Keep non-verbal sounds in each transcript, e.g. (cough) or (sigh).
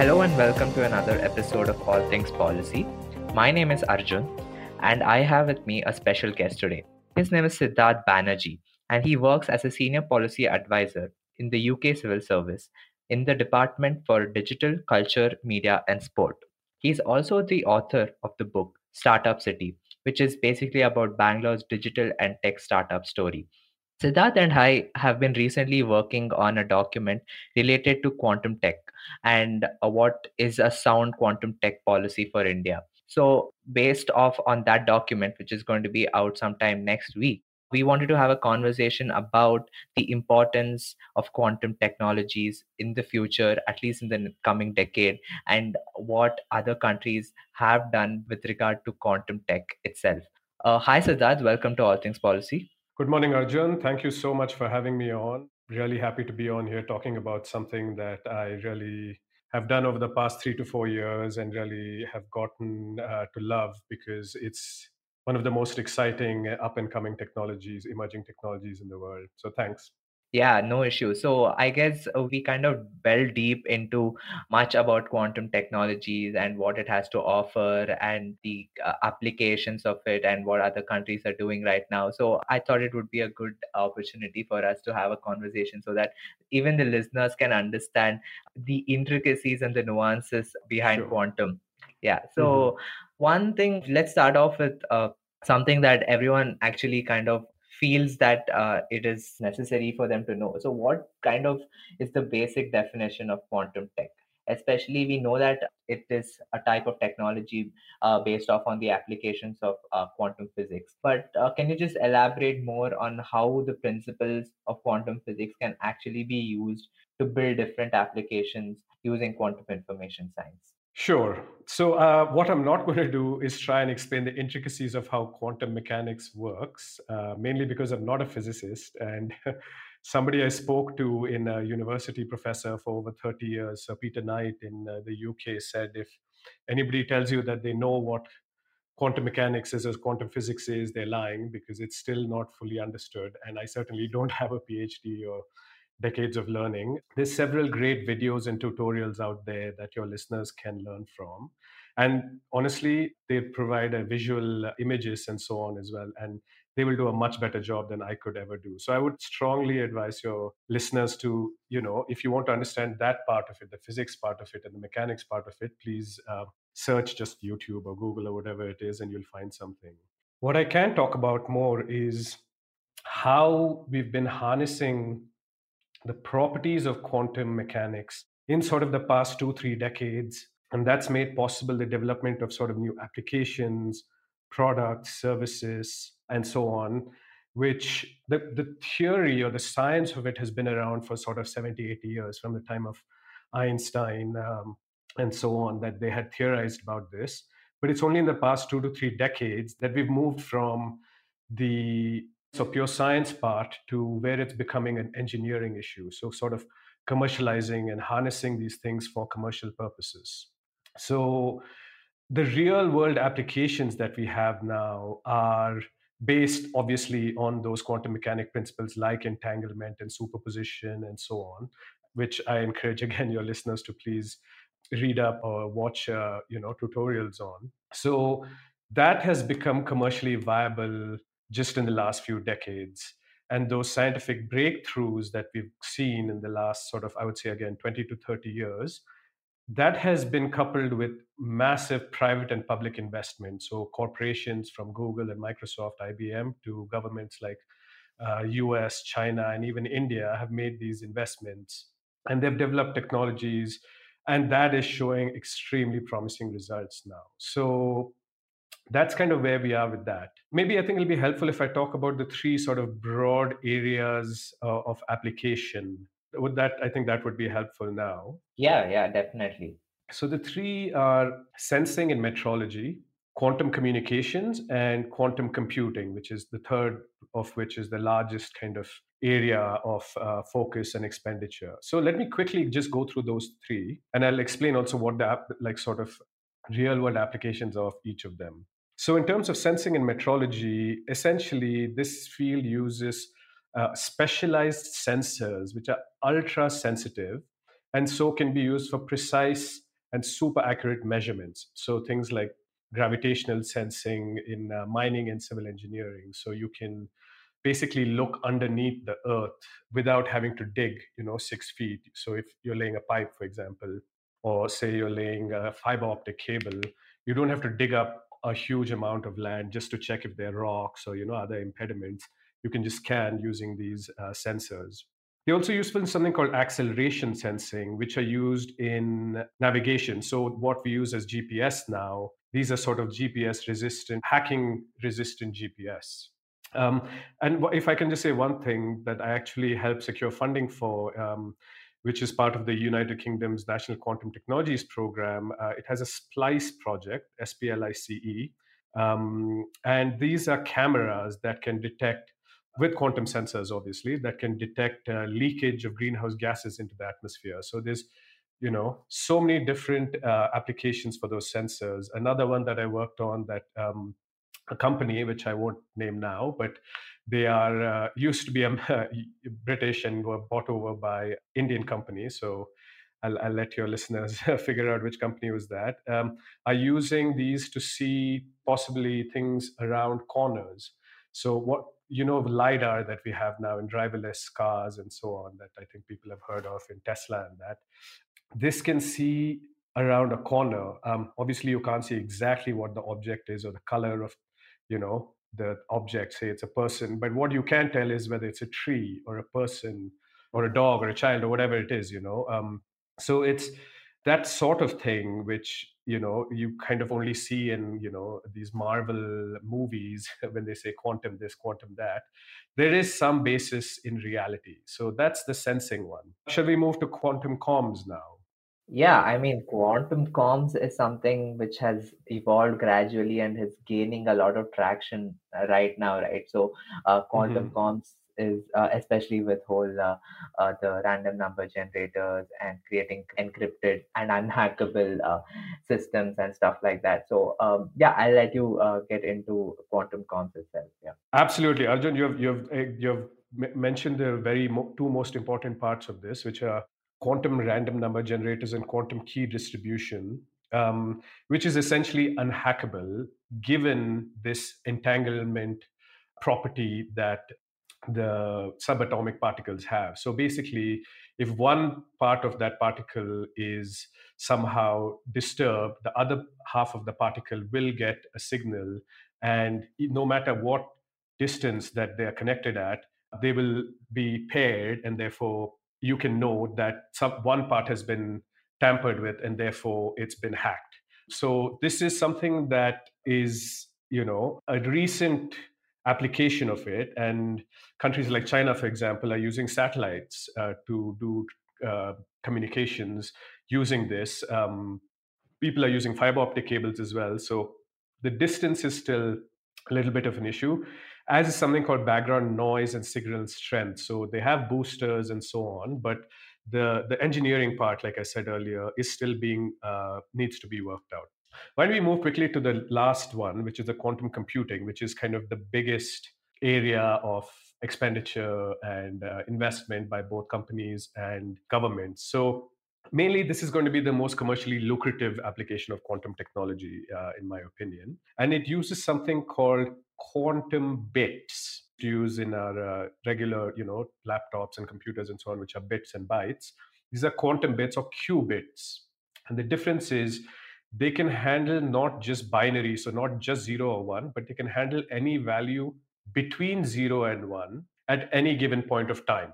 Hello and welcome to another episode of All Things Policy. My name is Arjun, and I have with me a special guest today. His name is Siddharth Banerjee, and he works as a senior policy advisor in the UK Civil Service in the Department for Digital, Culture, Media, and Sport. He is also the author of the book Startup City, which is basically about Bangalore's digital and tech startup story. Siddharth and I have been recently working on a document related to quantum tech and uh, what is a sound quantum tech policy for India. So, based off on that document, which is going to be out sometime next week, we wanted to have a conversation about the importance of quantum technologies in the future, at least in the coming decade, and what other countries have done with regard to quantum tech itself. Uh, hi, Siddharth. Welcome to All Things Policy. Good morning, Arjun. Thank you so much for having me on. Really happy to be on here talking about something that I really have done over the past three to four years and really have gotten uh, to love because it's one of the most exciting up and coming technologies, emerging technologies in the world. So thanks. Yeah, no issue. So I guess uh, we kind of delve deep into much about quantum technologies and what it has to offer and the uh, applications of it and what other countries are doing right now. So I thought it would be a good opportunity for us to have a conversation so that even the listeners can understand the intricacies and the nuances behind Sure. quantum. Yeah. Mhm. So one thing, let's start off with uh, something that everyone actually kind of feels that uh, it is necessary for them to know. So, what kind of is the basic definition of quantum tech? Especially, we know that it is a type of technology uh, based off on the applications of uh, quantum physics. But uh, can you just elaborate more on how the principles of quantum physics can actually be used to build different applications using quantum information science? Sure. So, uh, what I'm not going to do is try and explain the intricacies of how quantum mechanics works, uh, mainly because I'm not a physicist. And (laughs) somebody I spoke to in a university professor for over 30 years, Sir Peter Knight in uh, the UK, said if anybody tells you that they know what quantum mechanics is as quantum physics is, they're lying because it's still not fully understood. And I certainly don't (laughs) have a PhD or decades of learning. There's several great videos and tutorials out there that your listeners can learn from. And honestly, they provide a visual uh, images and so on as well. And they will do a much better job than I could ever do. So I would strongly advise your listeners to, you know, if you want to understand that part of it, the physics part of it and the mechanics part of it, please uh, search just YouTube or Google or whatever it is, and you'll find something. What I can talk about more is how we've been harnessing the properties of quantum mechanics in sort of the past two, three decades. And that's made possible the development of sort of new applications, products, services, and so on, which the, the theory or the science of it has been around for sort of 70, 80 years from the time of Einstein um, and so on, that they had theorized about this. But it's only in the past two to three decades that we've moved from the so pure science part to where it's becoming an engineering issue. So sort of commercializing and harnessing these things for commercial purposes. So the real world applications that we have now are based obviously on those quantum mechanic principles like entanglement and superposition and so on which i encourage (laughs) again your listeners to please read up or watch uh, you know tutorials on so that has become commercially viable just in the last few decades and those scientific breakthroughs that we've seen in the last sort of i would say again 20 to 30 years that has been coupled with massive private and public investment. So, corporations from Google and Microsoft, IBM, to governments like uh, US, China, and even India have made these investments and they've developed technologies, and that is showing extremely promising results now. So, that's kind of where we are with that. Maybe I think it'll be helpful if I talk about the three sort of broad areas uh, of application would that I think that would be helpful now. Yeah, yeah, definitely. So the three are sensing and metrology, quantum communications, and quantum computing, which is the third of which is the largest kind of area of uh, focus and expenditure. So let me quickly just go through those three, and I'll explain also what the like sort of real world applications of each of them. So in terms of sensing and metrology, essentially this field uses uh, specialized sensors which are ultra sensitive and so can be used for precise and super accurate measurements. So things like gravitational sensing in uh, mining and civil engineering. So you can basically look underneath the earth without having to dig, you know, six feet. So if you're laying a pipe, for example, or say you're laying a fiber optic cable, you don't have to dig up a huge amount of land just to check if there are rocks or you know other impediments. You can just scan using these uh, sensors. They're also useful in something called acceleration sensing, which are used in navigation. So, what we use as GPS now, these are sort of GPS resistant, hacking resistant GPS. Um, and if I can just say one thing that I actually helped secure funding for, um, which is part of the United Kingdom's National Quantum Technologies Program, uh, it has a SPLICE project, S P L I C E. Um, and these are cameras that can detect with quantum sensors, obviously, that can detect uh, leakage of greenhouse gases into the atmosphere. So there's, you know, so many different uh, applications for those sensors. Another one that I worked on that um, a company, which I won't name now, but they are uh, used to be um, (laughs) British and were bought over by Indian companies. So I'll, I'll, let your listeners (laughs) figure out which company was that. Um, are using these to see possibly things around corners. So what you know lidar that we have now in driverless cars and so on that i think people have heard of in tesla and that this can see around a corner um, obviously you can't see exactly what the object is or the color of you know the object say it's a person but what you can tell is whether it's a tree or a person or a dog or a child or whatever it is you know um, so it's that sort of thing which you know you kind of only see in you know these marvel movies (laughs) when they say quantum this quantum that. There is some basis in reality so that's the sensing one. Shall we move to quantum comms now yeah i mean quantum comms is something which has evolved gradually and is gaining a lot of traction uh, right now right so uh, quantum mm-hmm. comms is uh, especially with whole uh, uh, the random number generators and creating encrypted and (laughs) unhackable uh, systems and stuff like that. So um, yeah, I'll let you uh, get into quantum comms itself. Yeah, absolutely, Arjun. You have you have eh, you have mentioned the very mo- two most important parts of this, which are quantum random number generators and quantum key distribution. Um, which is essentially unhackable given this entanglement property that the subatomic particles have. So basically, if one part of that particle is somehow disturbed, the other half of the particle will get a signal. And no matter what distance that they are connected at, they will be paired. And therefore, you can know that some, one part has been tampered with and therefore it's been hacked. So this is something that is, you know, a recent application of it. And countries like China, for example, are using satellites uh, to do uh, communications using this. Um, people are using fiber optic cables as well. So the distance is still a little bit of an issue, as is something called background noise and signal strength. So they have boosters and so on, but the the engineering part, like I said earlier, is still being uh, needs to be worked out. Why don't we move quickly to the last one, which is the quantum computing, which is kind of the biggest area of expenditure and uh, investment by both companies and governments. So, mainly, this is going to be the most commercially lucrative application of quantum technology, uh, in my opinion. And it uses something called quantum bits to use in our uh, regular, you know, laptops and computers and so on, which are bits and bytes. These are quantum bits or qubits. And the difference is they can handle not just binary, so not just zero or one, but they can handle any value between zero and one at any given point of time.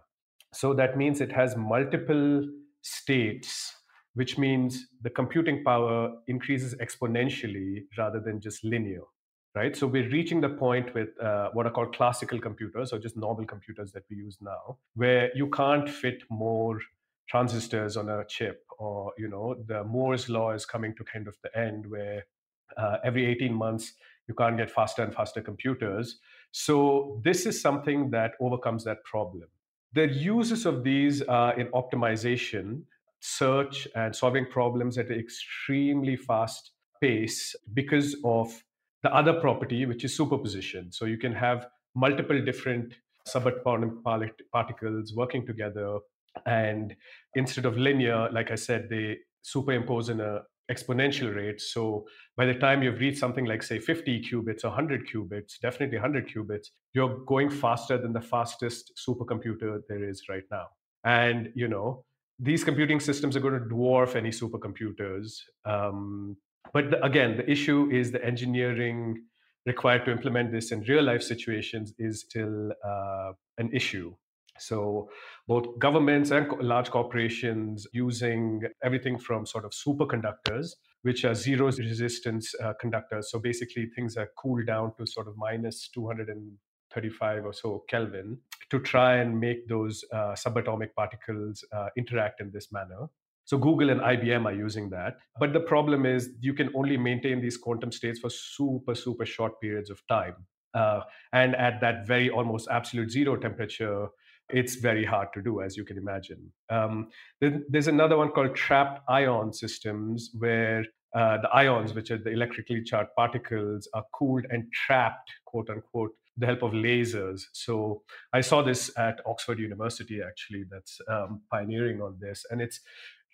So that means it has multiple states, which means the computing power increases exponentially rather than just linear, right? So we're reaching the point with uh, what are called classical computers, or just normal computers that we use now, where you can't fit more transistors on a chip, or you know, the Moore's law is coming to kind of the end, where uh, every 18 months you can't get faster and faster computers. So this is something that overcomes that problem. The uses of these are in optimization, search, and solving problems at an extremely fast pace because of the other property, which is superposition. So you can have multiple different subatomic particles working together. And instead of linear, like I said, they superimpose in a exponential rate. So by the time you've reached something like, say, 50 qubits or 100 qubits, definitely 100 qubits, you're going faster than the fastest supercomputer there is right now. And, you know, these computing systems are going to dwarf any supercomputers. Um, but the, again, the issue is the engineering required to implement this in real life situations is still uh, an issue. So, both governments and large corporations using everything from sort of superconductors, which are zero resistance uh, conductors. So, basically, things are cooled down to sort of minus 235 or so Kelvin to try and make those uh, subatomic particles uh, interact in this manner. So Google and IBM are using that. But the problem is you can only maintain these quantum states for super, super short periods of time. Uh, and at that very almost absolute zero temperature, it's very hard to do, as you can imagine. Um, then there's another one called trapped ion systems, where uh, the ions, which are the electrically charged particles, are cooled and trapped, quote unquote, the help of lasers. So I saw this at Oxford University, actually, that's um, pioneering on this. And it's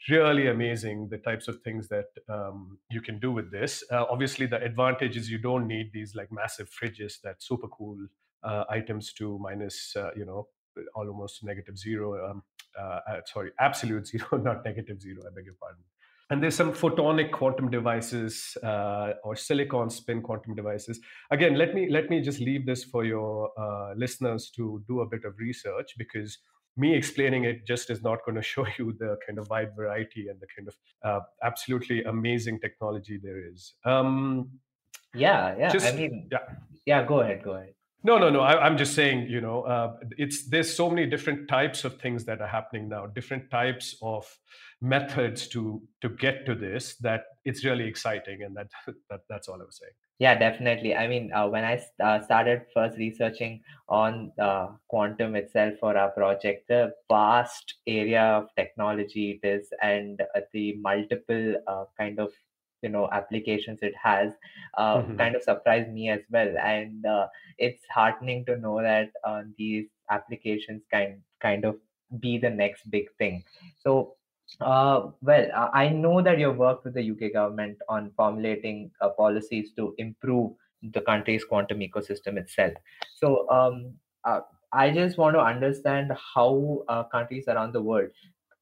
really amazing the types of things that um, you can do with this. Uh, obviously, the advantage is you don't need these like massive fridges that super cool uh, items to minus, uh, you know, almost negative zero. Um, uh, uh, sorry, absolute (laughs) zero, not negative zero. I beg your pardon. And there's some photonic quantum devices uh, or silicon spin quantum devices. Again, let me let me just leave this for your listeners to do a bit of research because me explaining it just is not going (laughs) to show you the kind of wide variety and the kind of uh, absolutely amazing technology there is. Um, yeah, yeah. Just, I mean, yeah, yeah. Go ahead. Go ahead. No, no, no. I, am just saying, you know, uh, it's there's so many different types of things that are happening now, different types of methods to to get to this that it's really exciting, and that, (laughs) that that's all I was saying. Yeah, definitely. I mean, uh, when I uh, started first researching on uh, quantum itself for our project, the vast area of technology it is, and the multiple uh, kind of you know applications it has uh, mm-hmm. kind of surprised me as well and uh, it's heartening to know that uh, these applications can kind of be the next big thing so uh, well, I know that you've worked with the UK government on formulating uh, policies to improve the country's quantum ecosystem itself. So, um, uh, I just want to understand how uh, countries around the world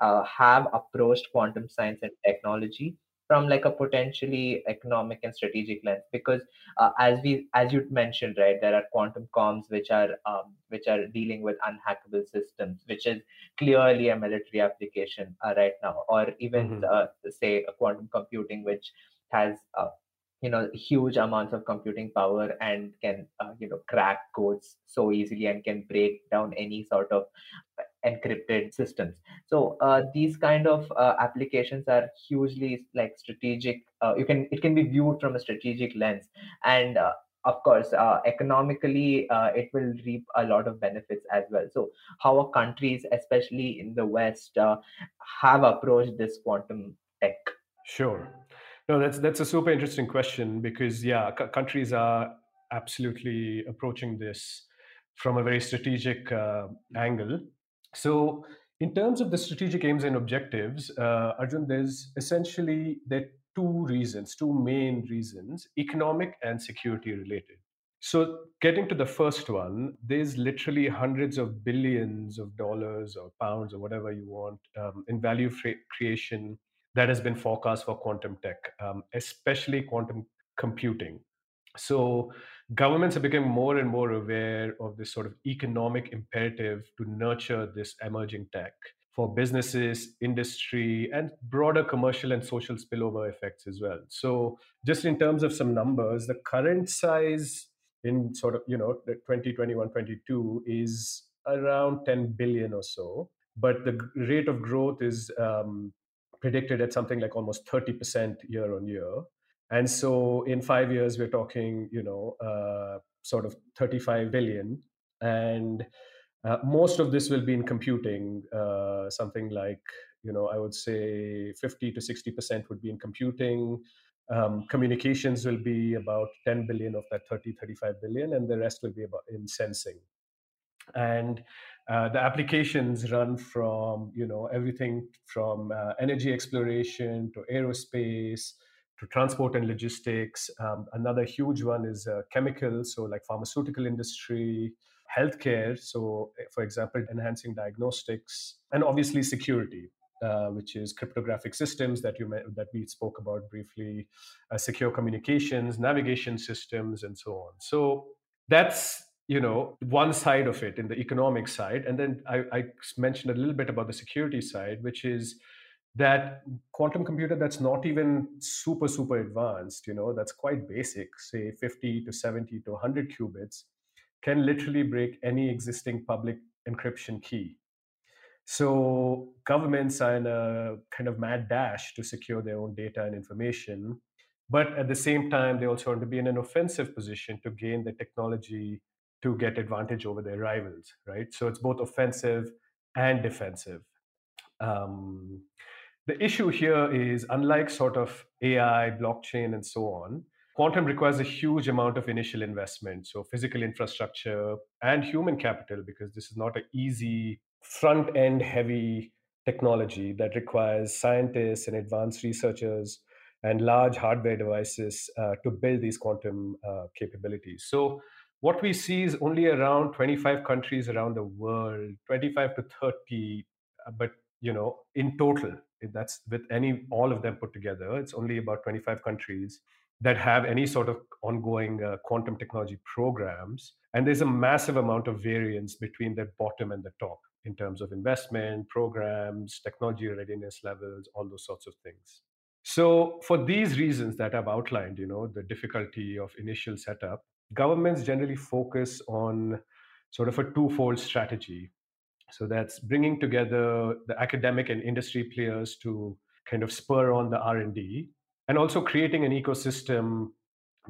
uh, have approached quantum science and technology from like a potentially economic and strategic lens because uh, as we as you mentioned right there are quantum comms which are um, which are dealing with unhackable systems which is clearly a military application uh, right now or even mm-hmm. uh, say a quantum computing which has uh, you know huge amounts of computing power and can uh, you know crack codes so easily and can break down any sort of encrypted systems. So uh, these kind of uh, applications are hugely like strategic uh, you can it can be viewed from a strategic lens. And uh, of course uh, economically uh, it will reap a lot of benefits as well. So how are countries especially in the west have approached this quantum tech? Sure. No that's that's a super interesting question because yeah c- countries are absolutely approaching this from a very strategic angle so, in terms of the strategic aims and objectives, uh, Arjun, there's essentially there are two reasons, two main reasons, economic and security related. So, getting to the first one, there's literally hundreds of billions of dollars or pounds or whatever you want um, in value creation that has been forecast for quantum tech, um, especially quantum computing. So, governments are becoming more and more aware of this sort of economic imperative to nurture this emerging tech. for businesses, industry, and broader commercial and social spillover effects as well. So, just in terms of some numbers, the current size in sort of, you know, 2021 22 is around 10 billion or so. But the rate of growth is um, predicted at something like almost 30% year on year. And so in five years, we're talking, you know, uh, sort of 35 billion. And uh, most of this will be in computing, uh, something like, you know, I would say 50 to 60% would be in computing. Um, communications will be about 10 billion of that 30, 35 billion, and the rest will be about in sensing. And uh, the applications run from, you know, everything from uh, energy exploration to aerospace to transport and logistics. Um, another huge one is uh, chemicals, so like pharmaceutical industry, healthcare. So, eh, for example, enhancing diagnostics, and obviously security. Uh, which is cryptographic systems that you that we spoke about briefly, uh, secure communications, navigation systems, and so on. So that's you know one side of it in the economic side, and then I, I mentioned a little bit about the security side, which is that quantum computer that's not even super super advanced you know that's quite basic say 50 to 70 to 100 qubits can literally break any existing public encryption key. So governments are in a kind of mad dash to secure their own data and information. But at the same time, they also want to be in an offensive position to gain the technology to get advantage over their rivals, right? So it's both offensive and defensive. Um, the issue here is unlike sort of AI, blockchain, and so on, quantum requires a huge amount of initial investment. So physical infrastructure and human capital because this is not an easy front end heavy technology that requires scientists and advanced researchers and large hardware devices uh, to build these quantum uh, capabilities. So what we see is only around 25 countries around the world 25 to 30 uh, but you know in total that's with any all of them put together it's only about 25 countries that have any sort of ongoing uh, quantum technology programs. And there's a massive amount of variance between the bottom and the top in terms of investment, programs, technology readiness levels, all those sorts of things. So, for these reasons that I've outlined, you know, the difficulty of initial setup, governments generally focus on sort of a twofold strategy. So, that's bringing together the academic and industry players to kind of spur on the R&D and also creating an ecosystem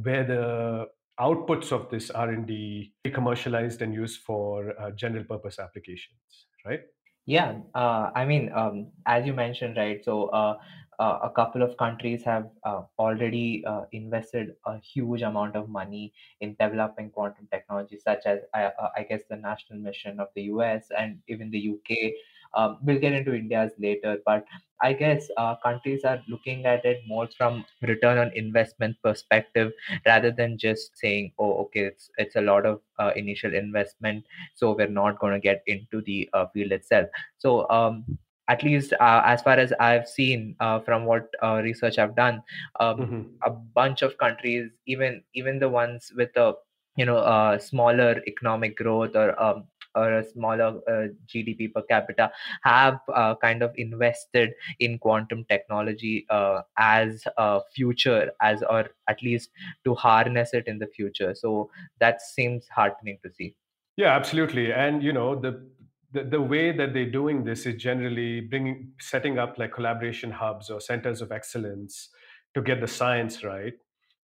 where the outputs of this r&d be commercialized and used for uh, general purpose applications right? Yeah uh, i mean um, as you mentioned right so uh, a couple of countries have uh, already uh, invested a huge amount of money in developing quantum technology such as uh, i guess the national mission of the us and even the uk um, we'll get into India's later, but I guess uh, countries are looking at it more from return on investment perspective rather than just saying, "Oh, okay, it's it's a lot of uh, initial investment, so we're not going to get into the uh, field itself." So. Um, at least uh, as far as I've seen uh, from what uh, research I've done, um, mm-hmm. a bunch of countries, even even the ones with a you know smaller economic growth or um, or a smaller uh, GDP per capita have uh, kind of invested in quantum technology uh, as a future, as or at least to harness it in the future. So that seems heartening to see. Yeah, absolutely. And you know the the, the way that they're doing this is generally bringing setting up like collaboration hubs or centers of excellence to get the science right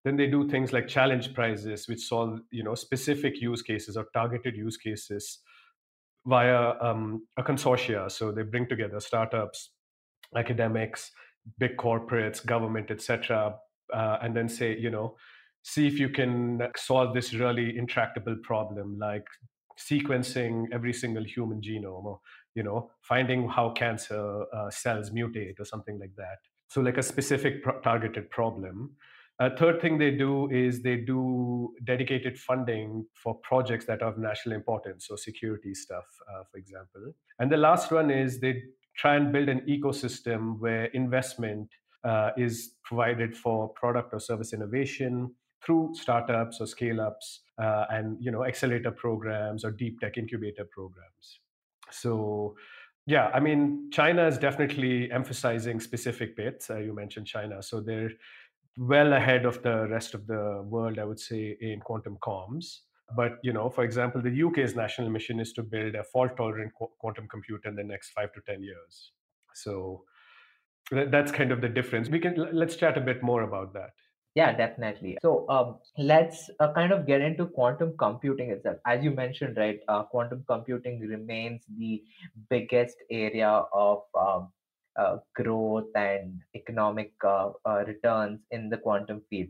then they do things like challenge prizes which solve you know specific use cases or targeted use cases via um, a consortia. So they bring together startups, academics, big corporates, government, etc., uh, and then say, you know, see if you can solve this really intractable problem, like sequencing every single human genome, or you know, finding how cancer uh, cells mutate or something like that. So, like a specific pro- targeted problem. Uh, third thing they do is they do dedicated funding for projects that are of national importance, so security stuff, uh, for example. And the last one is they try and build an ecosystem where investment uh, is provided for product or service innovation through startups or scale ups uh, and you know accelerator programs or deep tech incubator programs. So Yeah, I mean, China is definitely emphasizing specific bits. Uh, you mentioned China, so they're well ahead of the rest of the world, I would say, in quantum comms. But you know, for example, the UK's national mission is to build a fault-tolerant qu- quantum computer in the next five to ten years. So that's kind of the difference. We can let's chat a bit more about that. Yeah, definitely. So um, let's uh, kind of get into quantum computing itself. As you mentioned, right, uh, quantum computing remains the biggest area of um, uh, growth and economic uh, uh, returns in the quantum field.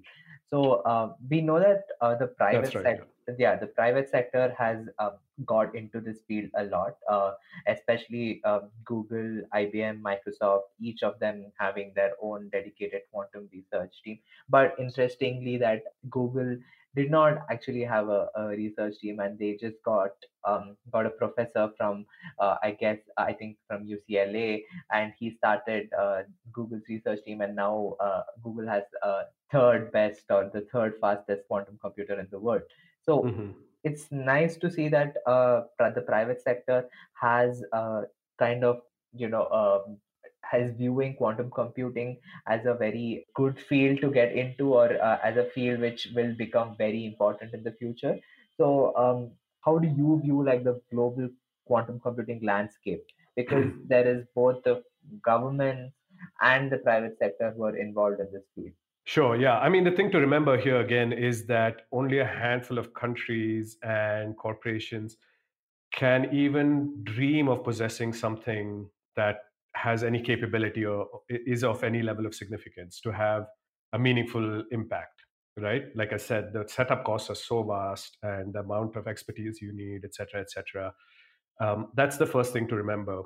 So uh, we know that uh, the private right, sector, yeah. the private sector has uh, got into this field a lot, uh, especially um, Google, IBM, Microsoft, each of them having their own dedicated quantum research team. But interestingly, that Google did not actually have a, a research team, and they just got um, got a professor from, uh, I guess, I think from UCLA, and he started uh, Google's research team, and now uh, Google has uh, third best or the third fastest quantum computer in the world. So Mhm. it's nice to see that uh, the private sector has uh, kind of you know um, has viewing quantum computing as a very good field to get into or uh, as a field which will become very important in the future. So um, how do you view like the global quantum computing landscape? Because (clears throat) there is both the government and the private sector who are involved in this field Sure, yeah. I mean, the thing to remember here again is that only a handful of countries and corporations can even dream of possessing something that has any capability or is of any level of significance to have a meaningful impact, right? Like I said, the setup costs are so vast and the amount of expertise you need, et cetera, et cetera. Um, that's the first thing to remember.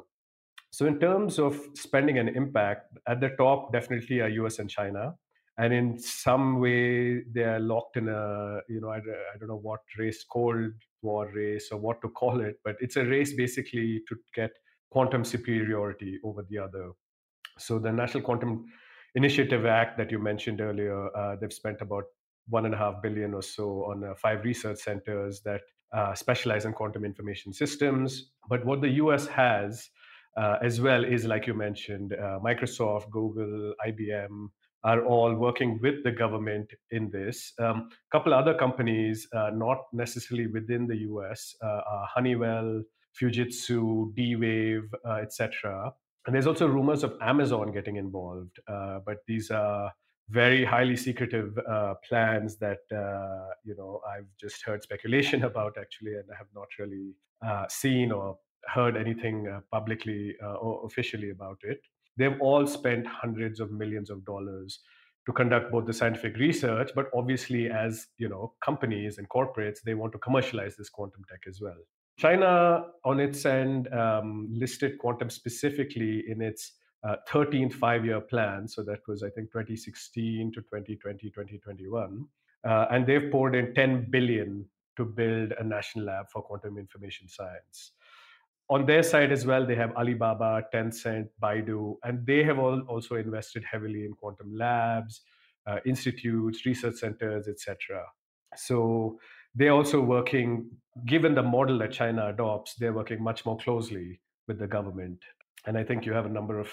So, in terms of spending and impact, at the top definitely are US and China. And in some way, they are locked in a, you know, I, I don't know what race, Cold War race, or what to call it, but it's a race basically to get quantum superiority over the other. So, the National Quantum Initiative Act that you mentioned earlier, uh, they've spent about one and a half billion or so on uh, five research centers that uh, specialize in quantum information systems. But what the US has uh, as well is, like you mentioned, uh, Microsoft, Google, IBM are all working with the government in this. A um, couple other companies, uh, not necessarily within the US, uh, Honeywell, Fujitsu, D-Wave, uh, etc. And there's also rumors of Amazon getting involved, uh, but these are very highly secretive uh, plans that uh, you know I've just heard speculation (laughs) about actually, and I have not really seen or heard anything publicly or officially about it. They've all spent hundreds of millions of dollars to conduct both the scientific research, but obviously, as you know, companies and corporates, they want to commercialize this quantum tech as well. China, on its end, um, listed quantum specifically in its uh, 13th five year plan. So that was, I think, 2016 to 2020, 2021. Uh, and they've poured in 10 billion to build a national lab for quantum information science. On their side as well, they have Alibaba, Tencent, Baidu, and they have all also invested heavily in quantum labs, uh, institutes, research centers, etc. So they're also working, given the model that China adopts, they're working much more closely with the government. And I think you have a number of,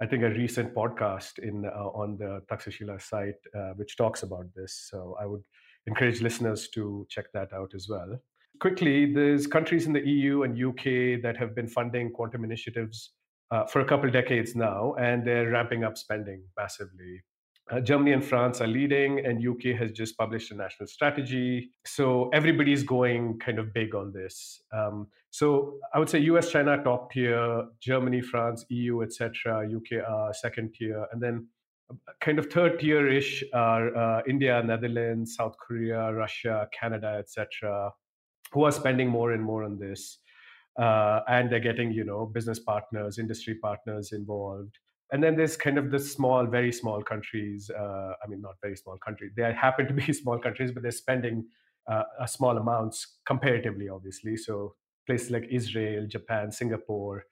I think a recent podcast in uh, on the Takshashila site uh, which talks about this. So I would encourage listeners to check that out as well. Quickly, there's countries in the EU and UK that have been funding quantum initiatives uh, for a couple decades now, and they're ramping up spending massively. Uh, Germany and France are leading, and UK has just published a national strategy. So everybody's going kind of big on this. Um, so I would say US, China top tier, Germany, France, EU, etc. UK are second tier, and then kind of third tier ish are uh, India, Netherlands, South Korea, Russia, Canada, etc. Who are spending more and more on this, uh, and they're getting you know business partners, industry partners involved and then there's kind of the small, very small countries. Uh, I mean, not very small countries. They (laughs) happen to be small countries, but they're spending uh, a small amounts comparatively, obviously. So places like Israel, Japan, Singapore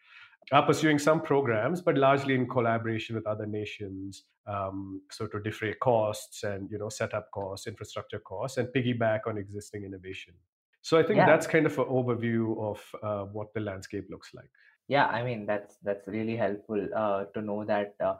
are pursuing some programs, but largely in collaboration with other nations. Um, so to defray costs and you know set up costs, infrastructure costs, and piggyback on existing innovation. So I think yeah that's kind of an overview of uh, what the landscape looks like. Yeah, I mean that's that's really helpful uh, to know that uh,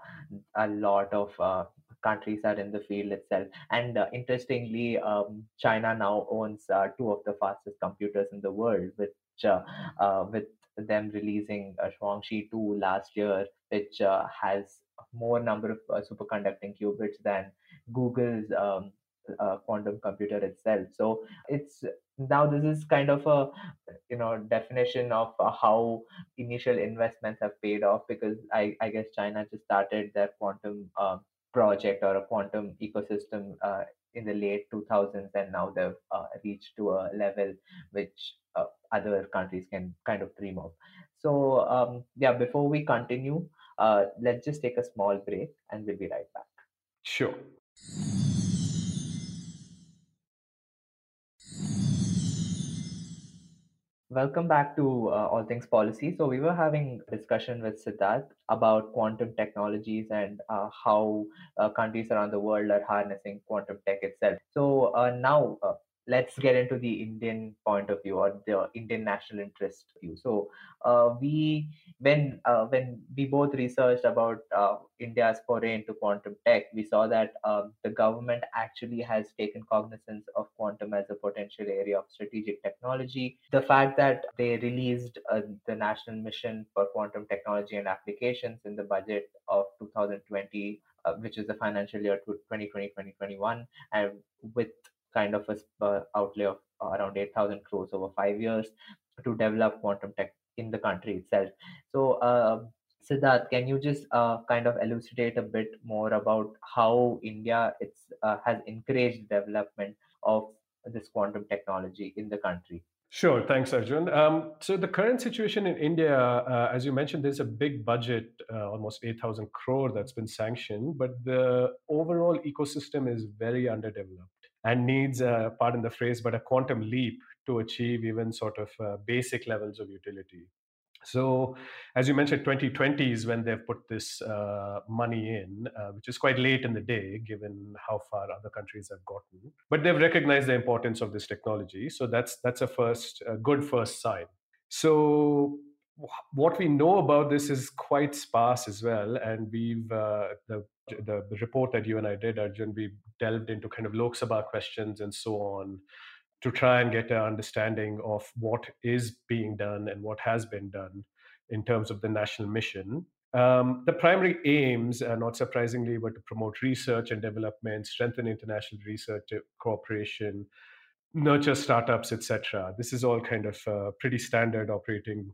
a lot of uh, countries are in the field itself. And uh, interestingly, um, China now owns uh, two of the fastest computers in the world, which uh, uh, with them releasing uh, Shuangxi 2 last year, which uh, has more number of uh, superconducting qubits than Google's um, uh, quantum computer itself. So it's now this is kind of a you know definition of uh, how initial investments have paid off because I, I guess China just started their quantum um, project or a quantum ecosystem uh, in the late 2000s and now they've uh, reached to a level which uh, other countries can kind of dream of so um, yeah before we continue uh, let's just take a small break and we'll be right back Sure. Welcome back to uh, All Things Policy. So we were having a discussion with Siddharth about quantum technologies and uh, how uh, countries around the world are harnessing quantum tech itself. So uh, now uh, let's get into the Indian point of view or the Indian national interest view. So uh, we when uh, when we both researched about uh, India's foray into quantum tech, we saw that um, the government actually has taken cognizance of quantum as a potential area of strategic technology. The fact that they released uh, the national mission for quantum technology and applications in the budget of 2020 uh, which is the financial year 2020-2021 and with kind of a uh, outlay of around 8000 crores over 5 years to develop quantum tech in the country itself so uh, Siddharth, can you just uh, kind of elucidate a bit more about how India it's, uh, has encouraged development of this quantum technology in the country? Sure. Thanks, Arjun. Um, so the current situation in India, uh, as you mentioned, there's a big budget, uh, almost 8,000 crore that's been sanctioned, but the overall ecosystem is very underdeveloped and needs, uh, pardon the phrase, but a quantum leap to achieve even sort of uh, basic levels of utility. So, as you mentioned, 2020 is when they've put this uh, money in, uh, which is quite late in the day given how far other countries have gotten. But they've recognized the importance of this technology, so that's that's a first a good first sign. So, what we know about this is quite sparse as well, and we've uh, the the report that you and I did, Arjun, we delved into kind of Lok Sabha questions and so on to try and get an understanding of what is being done and what has been done in terms of the national mission. Um, the primary aims, uh, not surprisingly, were to promote research and development, strengthen international research uh, cooperation, nurture startups, etc. This is all kind of uh, pretty standard operating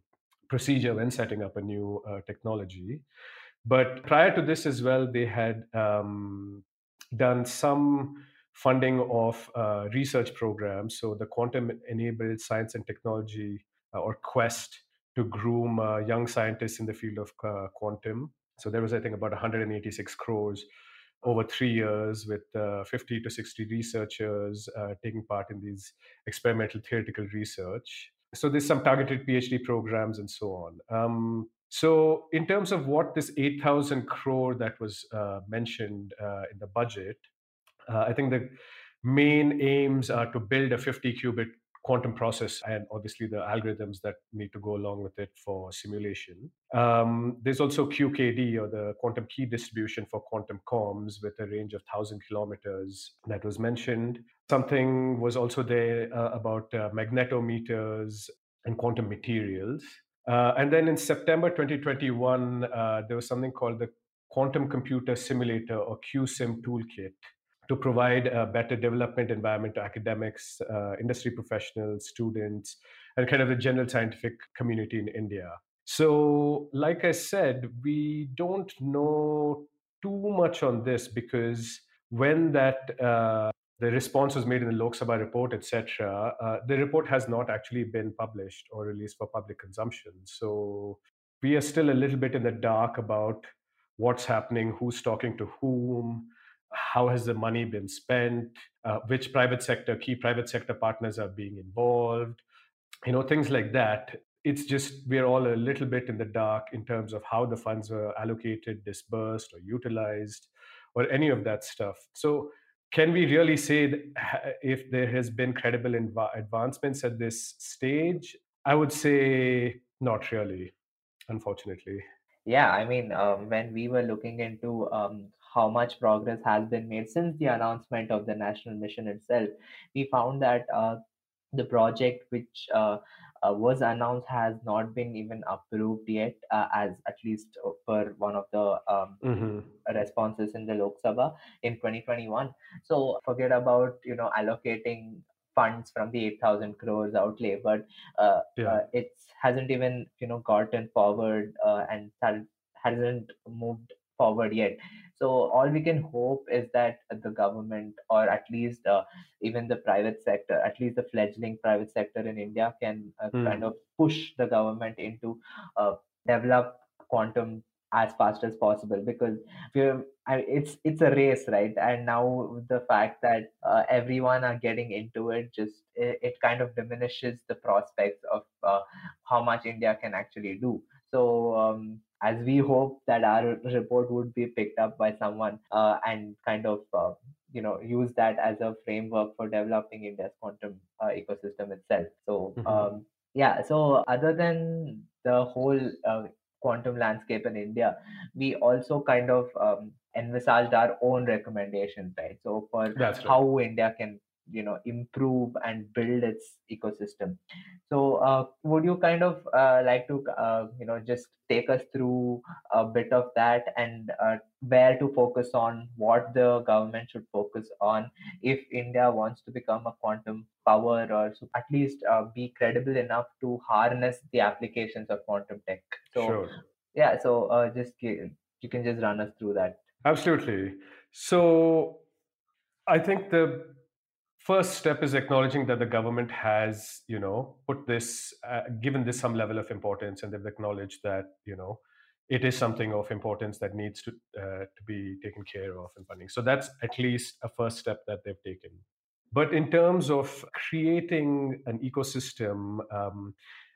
procedure when setting up a new uh, technology. But prior to this as well, they had um, done some funding of uh, research programs. So the Quantum Enabled Science and Technology uh, or Quest to groom uh, young scientists in the field of uh, quantum. So there was, I think, about 186 crores over three years with uh, 50 to 60 researchers uh, taking part in these experimental theoretical research. So there's some targeted PhD programs and so on. Um, so in terms of what this 8,000 crore that was uh, mentioned uh, in the budget, uh, I think the main aims are to build a 50 qubit quantum process and obviously the algorithms that need to go along with it for simulation. Um, there's also QKD or the quantum key distribution for quantum comms with a range of 1,000 kilometers that was mentioned. Something was also there uh, about uh, magnetometers and quantum materials. Uh, and then in September 2021, uh, there was something called the Quantum Computer Simulator or QSIM Toolkit to provide a better development environment to academics, uh, industry professionals, students, and kind of the general scientific community in India. So, like I said, we don't know too much on this because when that uh, the response was made in the Lok Sabha report, etc., uh, the report has not actually been published or released for public consumption. So we are still a little bit in the dark about what's happening, who's talking to whom, how has the money been spent, uh, which private sector, key private sector partners are being involved, you know, things like that. It's just we're all a little bit in the dark in terms of how the funds were allocated, disbursed, or utilized, or any of that stuff. So, can we really say if there has been credible inv- advancements at this stage? I would say not really. unfortunately. Yeah, I mean, um, when we were looking into um, how much progress has been made since the announcement of the national mission itself, we found that uh, the project which uh, uh, was announced has not been even approved yet, uh, as at least per one of the um, hmm responses in the Lok Sabha in 2021. So forget about you know allocating funds from the 8,000 crores outlay, but uh, Yeah. uh, it hasn't even you know gotten forward uh, and hasn't moved forward yet. So all we can hope is that the government, or at least uh, even the private sector, at least the fledgling private sector in India, can uh, kind Mm. of push the government into uh, develop quantum as fast as possible because we're I, it's it's a race right and now the fact that uh, everyone are getting into it just it, it kind of diminishes the prospects of uh, how much india can actually do so um, as we hope that our report would be picked up by someone uh, and kind of uh, you know use that as a framework for developing india's quantum uh, ecosystem itself so Mhm. um, yeah so other than the whole uh, quantum landscape in india we also kind of um, envisaged our own recommendations right so for right. how india can you know improve and build its ecosystem so uh, would you kind of uh, like to uh, you know just take us through a bit of that and uh, where to focus on what the government should focus on if india wants to become a quantum power or so at least uh, be credible enough to harness the applications of quantum tech so Sure. yeah so uh, just you can just run us through that Absolutely. So I think the first step is acknowledging that the government has, you know, put this, uh, given this some level of importance, and they've acknowledged that, you know, it is something of importance that needs to uh, to be taken care of and funding. So that's at least a first step that they've taken. But in terms of creating an ecosystem um,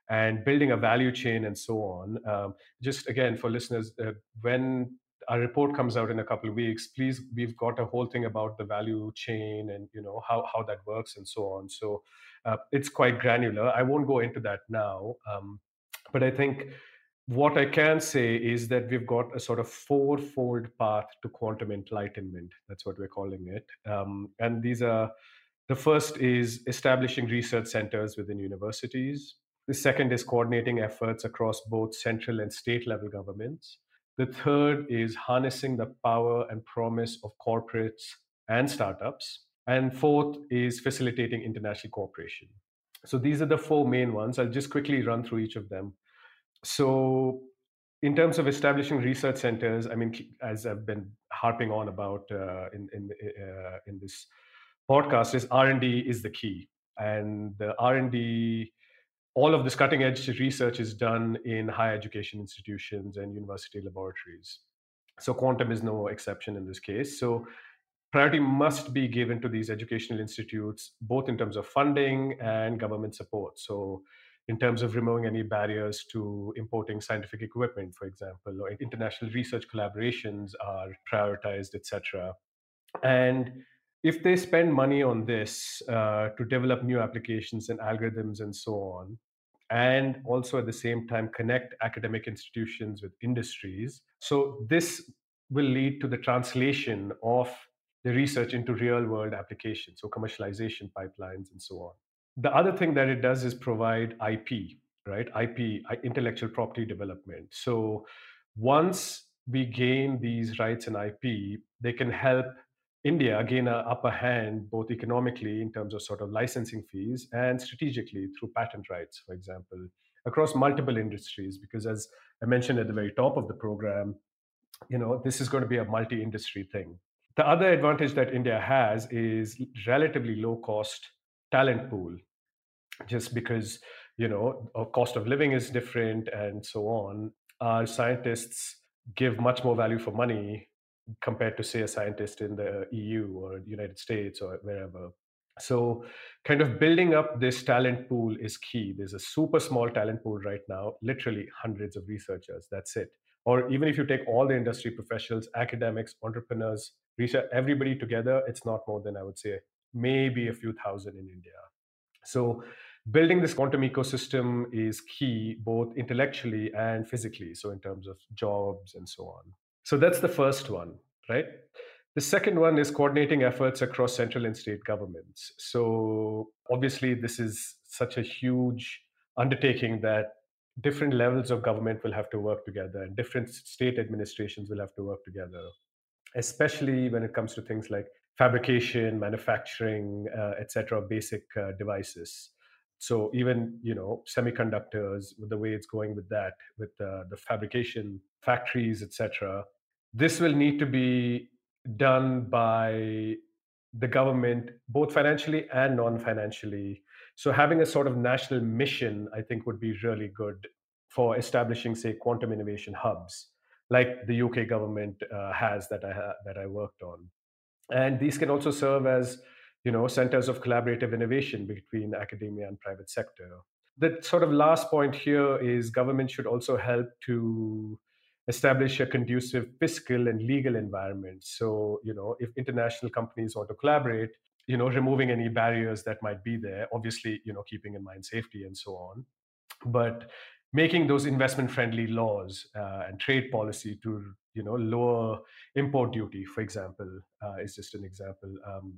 and building a value chain and so on, um, just again for listeners, uh, when our report comes out in a couple of weeks, please, we've got a whole thing about the value chain and you know how how that works and so on. So uh, it's quite granular. I won't go into that now, um, but I think what I can say is that we've got a sort of fourfold path to quantum enlightenment. That's what we're calling it. Um, and these are the first is establishing research centers within universities. The second is coordinating efforts across both central and state level governments. The third is harnessing the power and promise of corporates and startups. And fourth is facilitating international cooperation. So these are the four main ones. I'll just quickly run through each of them. So, in terms of establishing research centers, I mean, as I've been harping on about uh, in in uh, in this podcast, is R and D is the key, and the R and D, all of this cutting edge research is done in higher education institutions and university laboratories. So, quantum is no exception in this case. So, priority must be given to these educational institutes, both in terms of funding and government support. So, in terms of removing any barriers to importing scientific equipment, for example, or international research collaborations are prioritized, etc. And if they spend money on this uh, to develop new applications and algorithms and so on, and also at the same time connect academic institutions with industries, so this will lead to the translation of the research into real world applications, so commercialization pipelines and so on. The other thing that it does is provide IP, right? IP, intellectual property development. So once we gain these rights and IP, they can help India gain an upper hand both economically in terms of sort of licensing fees and strategically through patent rights, for example, across multiple industries. Because as I mentioned at the very top of the program, you know, this is going to be a multi-industry thing. The other advantage that India has is relatively low cost talent pool, just because you know cost of living is different and so on. Our scientists give much more value for money compared to say a scientist in the EU or United States or wherever. So, kind of building up this talent pool is key. There's a super small talent pool right now, literally hundreds of researchers. That's it. Or even if you take all the industry professionals, academics, entrepreneurs, research, everybody together, it's not more than I would say maybe a few thousand in India. So, building this quantum ecosystem is key both intellectually and physically so in terms of jobs and so on so that's the first one right? The second one is coordinating efforts across central and state governments. So obviously this is such a huge undertaking that different levels of government will have to work together and different state administrations will have to work together especially when it comes to things like fabrication manufacturing uh, etc basic uh, devices. So even you know semiconductors with the way it's going with that with uh, the fabrication factories etc this will need to be done by the government both financially and non-financially. So having a sort of national mission i think would be really good for establishing say quantum innovation hubs like the uk government uh, has that i ha- that i worked on. And these can also serve as you know centers of collaborative innovation between academia and private sector. The sort of last point here is government should also help to establish a conducive fiscal and legal environment. So you know if international companies want to collaborate you know removing any barriers that might be there obviously you know keeping in mind safety and so on. But making those investment friendly laws uh, and trade policy to you know lower import duty for example uh, is just an example um,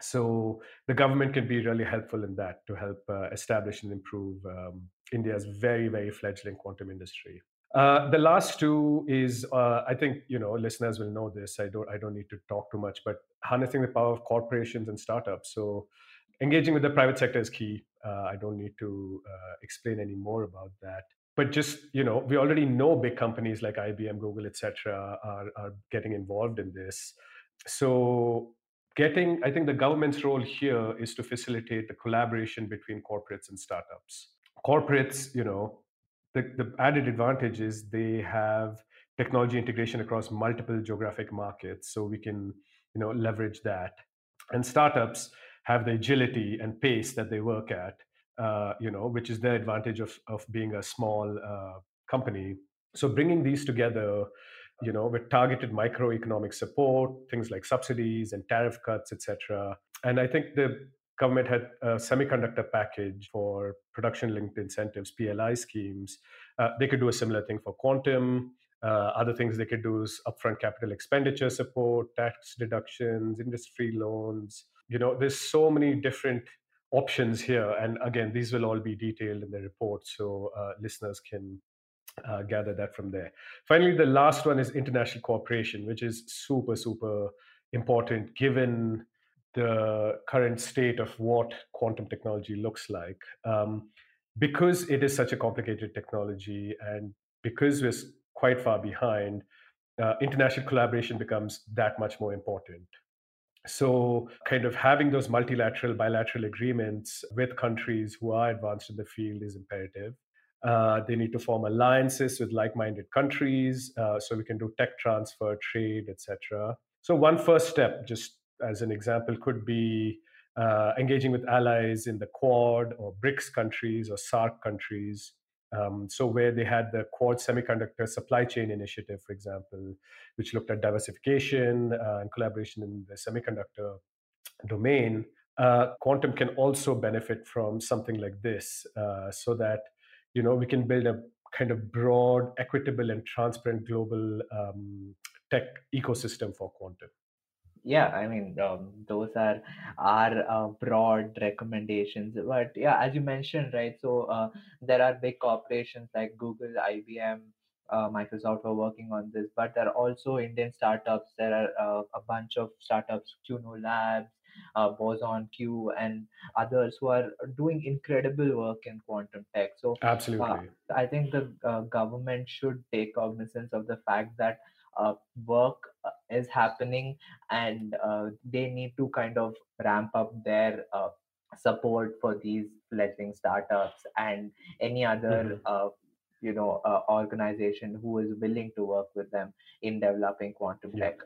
so the government can be really helpful in that to help uh, establish and improve um, india's very very fledgling quantum industry uh, the last two is uh, I think you know listeners will know this. I don't I don't need to talk too much, but harnessing the power of corporations and startups. So engaging with the private sector is key. Uh, I don't need to uh, explain any more about that. But just you know, we already know big companies like IBM, Google, etc., are are getting involved in this. So getting, I think the government's role here is to facilitate the collaboration between corporates and startups. Corporates, you know, the, the added advantage is they have technology integration across multiple geographic markets so we can you know leverage that. And startups have the agility and pace that they work at uh, you know which is their advantage of, of being a small uh, company. So bringing these together you know with targeted microeconomic support things like subsidies and tariff cuts etc and i think the government had a semiconductor package for production linked incentives, PLI schemes. Uh, they could do a similar thing for quantum. Uh, other things they could do is upfront capital expenditure support, tax deductions, industry loans. You know, there's so many different options here. And again, these will all be detailed in the report so uh, listeners can uh, gather that from there. Finally, the last one is international cooperation, which is super, super important given the current state of what quantum technology looks like. Um, because it is such a complicated technology and because we're quite far behind, uh, international collaboration becomes that much more important. So, kind of having those multilateral, bilateral agreements with countries who are advanced in the field is imperative. Uh, they need to form alliances with like-minded countries uh, so we can do tech transfer, trade, etc. So, one first step, just as an example, could be uh, engaging with allies in the Quad or BRICS countries or SAARC countries. Um, so, where they had the Quad Semiconductor Supply Chain Initiative, for example, which looked at diversification uh, and collaboration in the semiconductor domain, uh, quantum can also benefit from something like this, uh, so that you know we can build a kind of broad, equitable, and transparent global um, tech ecosystem for quantum yeah i mean um, those are our uh, broad recommendations but yeah as you mentioned right so uh, there are big corporations like google ibm uh, microsoft are working on this but there are also indian startups. There are uh, a bunch of startups QNu labs uh, boson q and others who are doing incredible work in quantum tech. So uh, absolutely. I think the government should take cognizance of the fact that uh, work uh, is happening and uh, they need to kind of ramp up their uh, support for these fledgling startups and any other mm-hmm. you know organization who is willing to work with them in developing quantum yeah. tech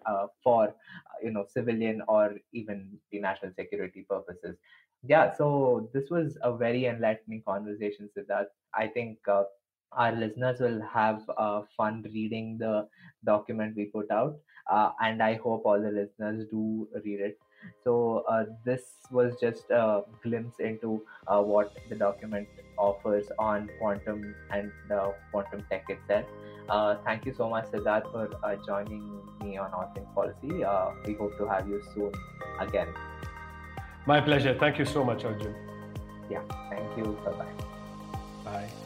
for you know civilian or even the national security purposes yeah so this was a very enlightening conversation siddharth i think uh, our listeners will have uh, fun reading the document we put out uh, and I hope all the listeners do read it. So uh, this was just a glimpse into uh, what the document offers on quantum and the quantum tech itself. Uh, thank you so much, Siddharth, for uh, joining me on All Things Policy. Uh, we hope to have you soon again. My pleasure. Thank you so much, Arjun. Yeah, thank you. Bye bye. Bye.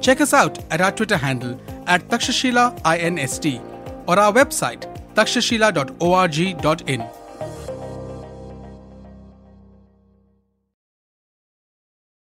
check us out at our Twitter handle at Takshashila INST or our website takshashila.org.in.